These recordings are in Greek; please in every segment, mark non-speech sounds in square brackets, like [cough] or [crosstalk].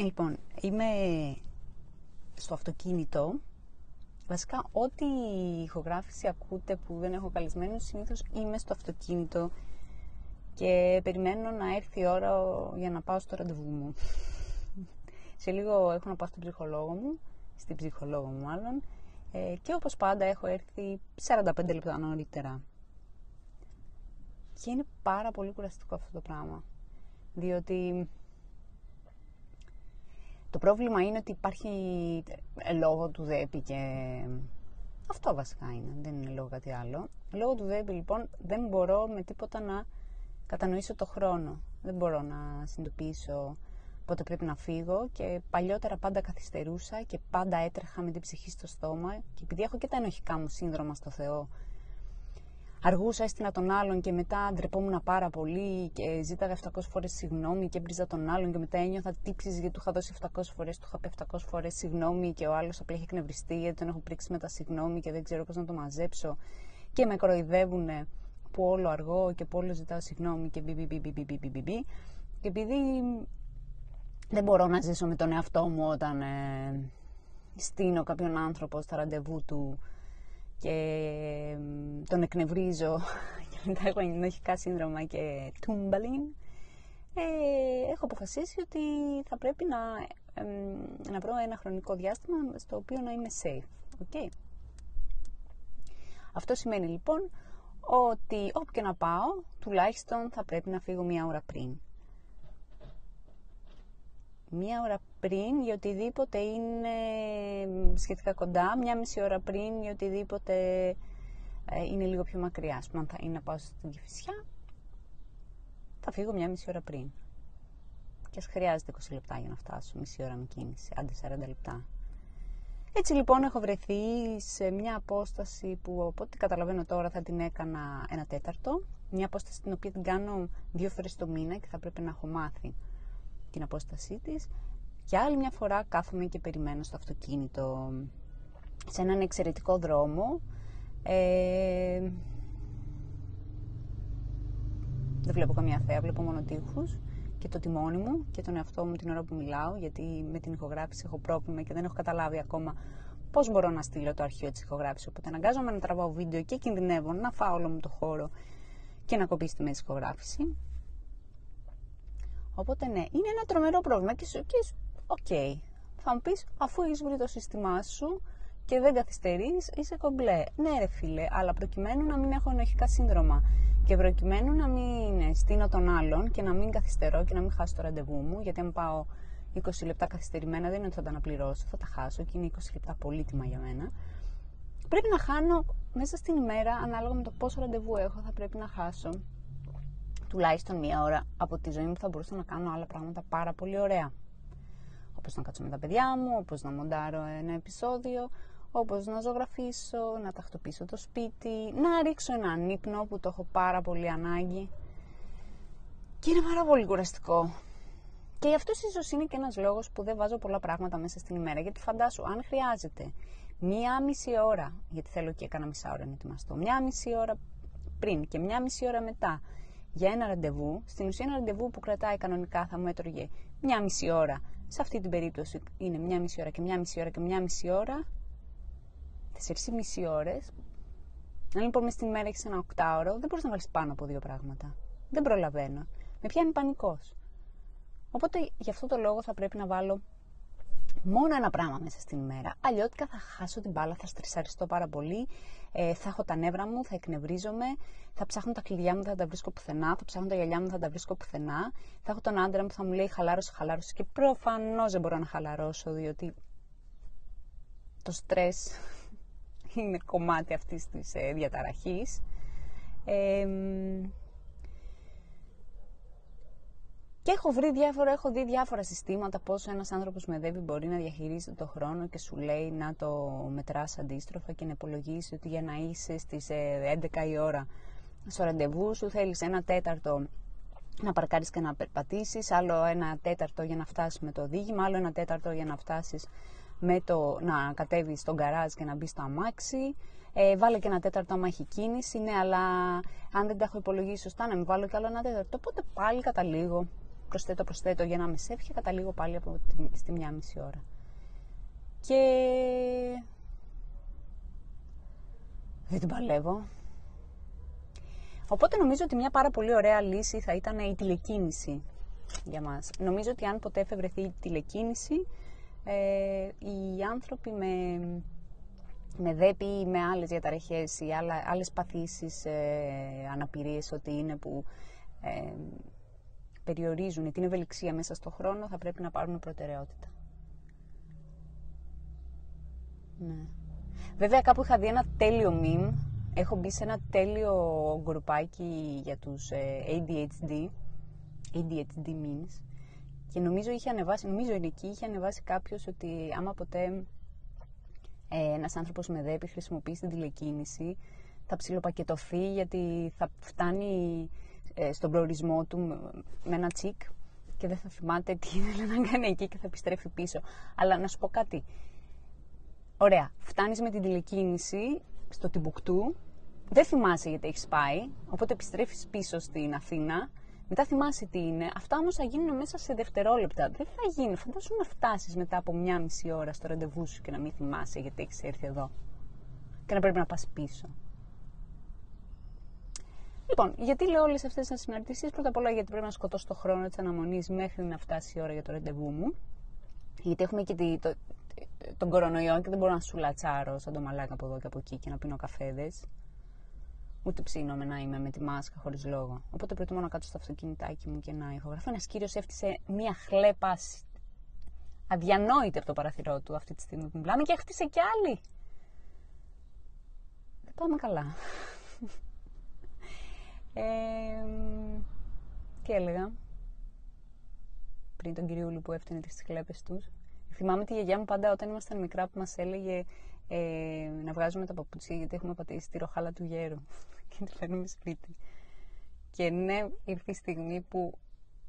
Λοιπόν, είμαι στο αυτοκίνητο. Βασικά, ό,τι ηχογράφηση ακούτε που δεν έχω καλεσμένο, συνήθως είμαι στο αυτοκίνητο και περιμένω να έρθει η ώρα για να πάω στο ραντεβού μου. [laughs] Σε λίγο έχω να πάω στον ψυχολόγο μου, στην ψυχολόγο μου μάλλον, ε, και όπως πάντα έχω έρθει 45 λεπτά νωρίτερα. Και είναι πάρα πολύ κουραστικό αυτό το πράγμα. Διότι το πρόβλημα είναι ότι υπάρχει ε, λόγω του ΔΕΠΗ και αυτό βασικά είναι, δεν είναι λόγω κάτι άλλο. Λόγω του ΔΕΠΗ λοιπόν δεν μπορώ με τίποτα να κατανοήσω το χρόνο. Δεν μπορώ να συνειδητοποιήσω πότε πρέπει να φύγω και παλιότερα πάντα καθυστερούσα και πάντα έτρεχα με την ψυχή στο στόμα και επειδή έχω και τα ενοχικά μου σύνδρομα στο Θεό αργούσα, έστεινα τον άλλον και μετά ντρεπόμουν πάρα πολύ και ζήταγα 700 φορές συγγνώμη και έμπριζα τον άλλον και μετά ένιωθα τύψεις γιατί του είχα δώσει 700 φορές, του είχα πει 700 φορές συγγνώμη και ο άλλος απλά έχει εκνευριστεί γιατί τον έχω πρίξει με τα συγγνώμη και δεν ξέρω πώς να το μαζέψω και με κροϊδεύουν που όλο αργό και που όλο ζητάω συγγνώμη και μπι, μπι, μπι, μπι, μπι, μπι, μπι. Και επειδή δεν μπορώ να ζήσω με τον εαυτό μου όταν ε, στείνω κάποιον άνθρωπο στα ραντεβού του και τον εκνευρίζω [laughs] και μετά έχω ενοχικά σύνδρομα και τούμπαλιν, ε, έχω αποφασίσει ότι θα πρέπει να, να βρω ένα χρονικό διάστημα στο οποίο να είμαι safe. Okay? Αυτό σημαίνει λοιπόν ότι όπου και να πάω, τουλάχιστον θα πρέπει να φύγω μία ώρα πριν μία ώρα πριν για οτιδήποτε είναι σχετικά κοντά, μία μισή ώρα πριν για οτιδήποτε ε, είναι λίγο πιο μακριά. Ας πούμε, αν θα είναι να πάω στην Κηφισιά, θα φύγω μία μισή ώρα πριν. Και ας χρειάζεται 20 λεπτά για να φτάσω, μισή ώρα με κίνηση, άντε 40 λεπτά. Έτσι λοιπόν έχω βρεθεί σε μια απόσταση που από ό,τι καταλαβαίνω τώρα θα την έκανα ένα τέταρτο. Μια απόσταση την οποία την κάνω δύο φορές το μήνα και θα πρέπει να έχω μάθει την απόστασή της. Και άλλη μια φορά κάθομαι και περιμένω στο αυτοκίνητο σε έναν εξαιρετικό δρόμο. Ε, δεν βλέπω καμία θέα, βλέπω μόνο τείχους και το τιμόνι μου και τον εαυτό μου την ώρα που μιλάω γιατί με την ηχογράφηση έχω πρόβλημα και δεν έχω καταλάβει ακόμα πώς μπορώ να στείλω το αρχείο της ηχογράφησης. Οπότε αναγκάζομαι να τραβάω βίντεο και κινδυνεύω να φάω όλο μου το χώρο και να κοπεί τη μέση ηχογράφηση Οπότε ναι, είναι ένα τρομερό πρόβλημα και, και οκ. Θα μου πεις, αφού έχεις βρει το σύστημά σου και δεν καθυστερείς, είσαι κομπλέ. Ναι, ρε φίλε, αλλά προκειμένου να μην έχω ενοχικά σύνδρομα και προκειμένου να μην στήνω τον άλλον και να μην καθυστερώ και να μην χάσω το ραντεβού μου, γιατί αν πάω 20 λεπτά καθυστερημένα δεν είναι ότι θα τα αναπληρώσω, θα τα χάσω και είναι 20 λεπτά πολύτιμα για μένα. Πρέπει να χάνω μέσα στην ημέρα, ανάλογα με το πόσο ραντεβού έχω, θα πρέπει να χάσω τουλάχιστον μία ώρα από τη ζωή μου θα μπορούσα να κάνω άλλα πράγματα πάρα πολύ ωραία. Όπως να κάτσω με τα παιδιά μου, όπως να μοντάρω ένα επεισόδιο, όπως να ζωγραφίσω, να τακτοποιήσω το σπίτι, να ρίξω έναν ύπνο που το έχω πάρα πολύ ανάγκη. Και είναι πάρα πολύ κουραστικό. Και αυτός ίσως είναι και ένας λόγος που δεν βάζω πολλά πράγματα μέσα στην ημέρα. Γιατί φαντάσου, αν χρειάζεται μία μισή ώρα, γιατί θέλω και έκανα μισά ώρα να ετοιμαστώ, μία μισή ώρα πριν και μία μισή ώρα μετά για ένα ραντεβού, στην ουσία ένα ραντεβού που κρατάει κανονικά θα μου έτρωγε μια μισή ώρα. Σε αυτή την περίπτωση είναι μια μισή ώρα και μια μισή ώρα και μια μισή ώρα. Τεσσερις μισή ώρες. Αν λοιπόν μες στην ημέρα έχεις ένα οκτάωρο, δεν μπορείς να βάλεις πάνω από δύο πράγματα. Δεν προλαβαίνω. Με πιάνει πανικός. Οπότε γι' αυτό το λόγο θα πρέπει να βάλω μόνο ένα πράγμα μέσα στην ημέρα. Αλλιώτικα θα χάσω την μπάλα, θα στρεσαριστώ πάρα πολύ, ε, θα έχω τα νεύρα μου, θα εκνευρίζομαι, θα ψάχνω τα κλειδιά μου, θα τα βρίσκω πουθενά, θα ψάχνω τα γυαλιά μου, θα τα βρίσκω πουθενά, θα έχω τον άντρα μου που θα μου λέει χαλάρωσε, χαλάρωσε και προφανώς δεν μπορώ να χαλαρώσω, διότι το στρες [laughs] είναι κομμάτι αυτής της ε, διαταραχής. Ε, και έχω, βρει διάφορα, έχω δει διάφορα συστήματα πόσο ένας άνθρωπος με ΔΕΒΗ μπορεί να διαχειρίζεται το χρόνο και σου λέει να το μετράς αντίστροφα και να υπολογίσει ότι για να είσαι στις 11 ε, η ώρα στο ραντεβού σου θέλεις ένα τέταρτο να παρκάρεις και να περπατήσεις, άλλο ένα τέταρτο για να φτάσεις με το οδήγημα, άλλο ένα τέταρτο για να φτάσεις με το να κατέβεις στον καράζ και να μπεις στο αμάξι. Ε, βάλε και ένα τέταρτο άμα έχει κίνηση, ναι, αλλά αν δεν τα έχω υπολογίσει σωστά να μην βάλω και άλλο ένα τέταρτο. Οπότε πάλι καταλήγω προσθέτω, προσθέτω για να είμαι safe και καταλήγω πάλι από τη, στη μία μισή ώρα. Και δεν την παλεύω. Οπότε νομίζω ότι μια πάρα πολύ ωραία λύση θα ήταν η τηλεκίνηση για μας. Νομίζω ότι αν ποτέ εφευρεθεί η τηλεκίνηση, ε, οι άνθρωποι με, με δέπη ή με άλλες διαταραχές ή άλλα, άλλες παθήσεις, ε, αναπηρίες, ότι είναι που ε, περιορίζουν την ευελιξία μέσα στο χρόνο, θα πρέπει να πάρουν προτεραιότητα. Ναι. Βέβαια κάπου είχα δει ένα τέλειο meme, έχω μπει σε ένα τέλειο γκρουπάκι για τους ε, ADHD, ADHD memes, και νομίζω είχε ανεβάσει, νομίζω είναι εκεί, είχε ανεβάσει κάποιος ότι άμα ποτέ ε, ένας άνθρωπος με δέπη χρησιμοποιήσει την τηλεκίνηση, θα ψιλοπακετωθεί γιατί θα φτάνει ε, στον προορισμό του με ένα τσικ και δεν θα θυμάται τι [laughs] ήθελε να κάνει εκεί και θα επιστρέφει πίσω. Αλλά να σου πω κάτι. Ωραία, φτάνεις με την τηλεκίνηση στο Τιμπουκτού, δεν θυμάσαι γιατί έχεις πάει, οπότε επιστρέφεις πίσω στην Αθήνα, μετά θυμάσαι τι είναι. Αυτά όμως θα γίνουν μέσα σε δευτερόλεπτα. Δεν θα γίνει. Φαντάσου να φτάσεις μετά από μια μισή ώρα στο ραντεβού σου και να μην θυμάσαι γιατί έχεις έρθει εδώ. Και να πρέπει να πας πίσω. Λοιπόν, γιατί λέω όλες αυτές τις συναρτήσει. Πρώτα απ' όλα γιατί πρέπει να σκοτώσω το χρόνο της αναμονής μέχρι να φτάσει η ώρα για το ραντεβού μου. Γιατί έχουμε και τη, το, τον κορονοϊό και δεν μπορώ να σου λατσάρω σαν το μαλάκα από εδώ και από εκεί και να πίνω καφέδες. Ούτε ψήνομαι να είμαι με τη μάσκα χωρίς λόγο. Οπότε προτιμώ να κάτσω στο αυτοκινητάκι μου και να ηχογραφώ. Ένας κύριος έφτιασε μία χλέπα αδιανόητη από το παραθυρό του αυτή τη στιγμή που μιλάμε και έχτισε κι άλλη. Δεν πάμε καλά. Ε, τι έλεγα; Πριν τον κυριούλη που έφτιανε τις χλέπες τους. Θυμάμαι τη γιαγιά μου πάντα όταν ήμασταν μικρά που μας έλεγε ε, να βγάζουμε τα παπούτσια γιατί έχουμε πατήσει τη ροχάλα του γέρου [laughs] και τη φέρνουμε σπίτι. Και ναι, ήρθε η στιγμή που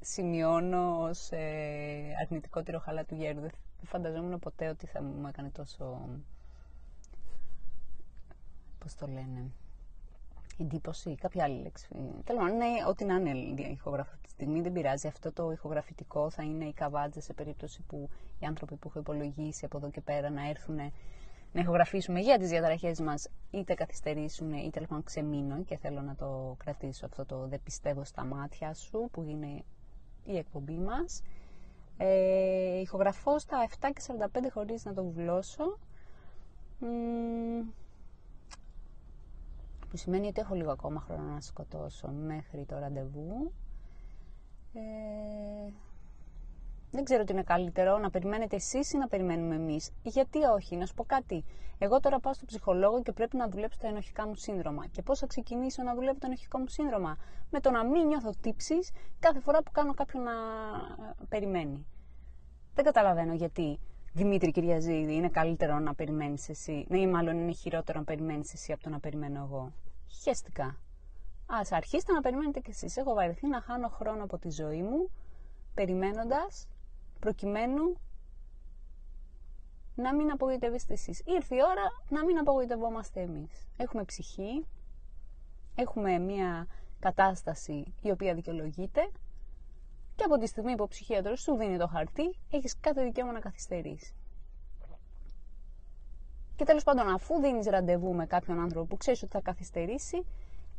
σημειώνω ως ε, αρνητικό τη ροχάλα του γέρου. Δεν, φανταζόμουν ποτέ ότι θα μου έκανε τόσο... Πώς το λένε... Εντύπωση, κάποια άλλη λέξη. Θέλω να είναι ό,τι να είναι ηχογραφή αυτή τη στιγμή, δεν πειράζει. Αυτό το ηχογραφητικό θα είναι η καβάτζα σε περίπτωση που οι άνθρωποι που έχω υπολογίσει από εδώ και πέρα να έρθουν να ηχογραφήσουμε για τις διαταραχές μας είτε καθυστερήσουν είτε λοιπόν ξεμείνω και θέλω να το κρατήσω αυτό το δεν πιστεύω στα μάτια σου που είναι η εκπομπή μας. Ε, ηχογραφώ στα 7 και 45 χωρίς να το βουλώσω. Που σημαίνει ότι έχω λίγο ακόμα χρόνο να σκοτώσω μέχρι το ραντεβού. Ε, δεν ξέρω τι είναι καλύτερο, να περιμένετε εσείς ή να περιμένουμε εμείς. Γιατί όχι, να σου πω κάτι. Εγώ τώρα πάω στο ψυχολόγο και πρέπει να δουλέψω το ενοχικά μου σύνδρομα. Και πώς θα ξεκινήσω να δουλεύω το ενοχικό μου σύνδρομα, Με το να μην νιώθω τύψεις κάθε φορά που κάνω κάποιον να περιμένει. Δεν καταλαβαίνω γιατί. Δημήτρη Κυριαζίδη, είναι καλύτερο να περιμένεις εσύ. Ναι, ή μάλλον είναι χειρότερο να περιμένεις εσύ από το να περιμένω εγώ; Χαίστηκα. Α αρχίσετε να περιμένετε κι εσείς. Έχω βαρεθεί να χάνω χρόνο από τη ζωή μου περιμένοντας προκειμένου να μην απογοητεύεστε εσείς. Ήρθε η ώρα να μην απογοητευόμαστε εμείς. Έχουμε ψυχή, έχουμε μια κατάσταση η οποία δικαιολογείται και από τη στιγμή που ο ψυχίατρος σου δίνει το χαρτί, έχεις κάθε δικαίωμα να καθυστερείς. Και τέλος πάντων, αφού δίνεις ραντεβού με κάποιον άνθρωπο που ξέρεις ότι θα καθυστερήσει,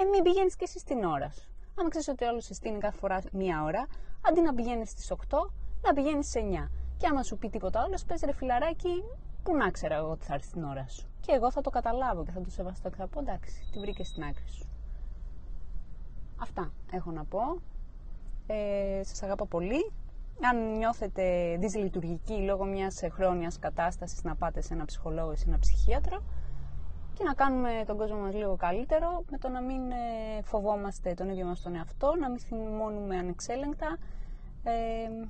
ε, μην πηγαίνεις και εσύ στην ώρα σου. Αν ξέρεις ότι όλο συστήνει κάθε φορά μία ώρα, αντί να πηγαίνεις στις 8, να πηγαίνεις σε 9. Και άμα σου πει τίποτα άλλος, πες ρε φιλαράκι, που να ξέρω εγώ ότι θα έρθει την ώρα σου. Και εγώ θα το καταλάβω και θα το σεβαστώ και θα πω εντάξει, τη βρήκες στην άκρη σου. Αυτά έχω να πω. Ε, σας αγαπώ πολύ. Αν νιώθετε δυσλειτουργική λόγω μιας χρόνιας κατάστασης να πάτε σε ένα ψυχολόγο ή σε ένα ψυχίατρο και να κάνουμε τον κόσμο μας λίγο καλύτερο με το να μην ε, φοβόμαστε τον ίδιο μας τον εαυτό, να μην θυμώνουμε ανεξέλεγκτα ε,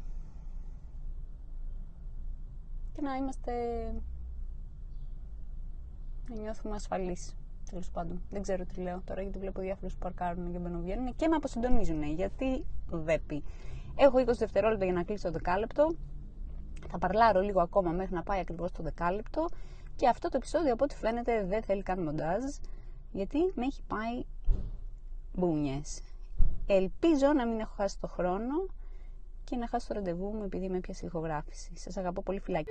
και να είμαστε να νιώθουμε ασφαλείς τέλος πάντων. Δεν ξέρω τι λέω τώρα γιατί βλέπω διάφορους που παρκάρουν και μπαινοβγαίνουν και με αποσυντονίζουν γιατί βέπει. Έχω 20 δευτερόλεπτα για να κλείσω το δεκάλεπτο. Θα παρλάρω λίγο ακόμα μέχρι να πάει ακριβώς το δεκάλεπτο. Και αυτό το επεισόδιο από ό,τι φαίνεται δεν θέλει καν μοντάζ γιατί με έχει πάει μπούνιες. Ελπίζω να μην έχω χάσει το χρόνο και να χάσω το ραντεβού μου επειδή με έπιασε ηχογράφηση. Σας αγαπώ πολύ φυλάκι.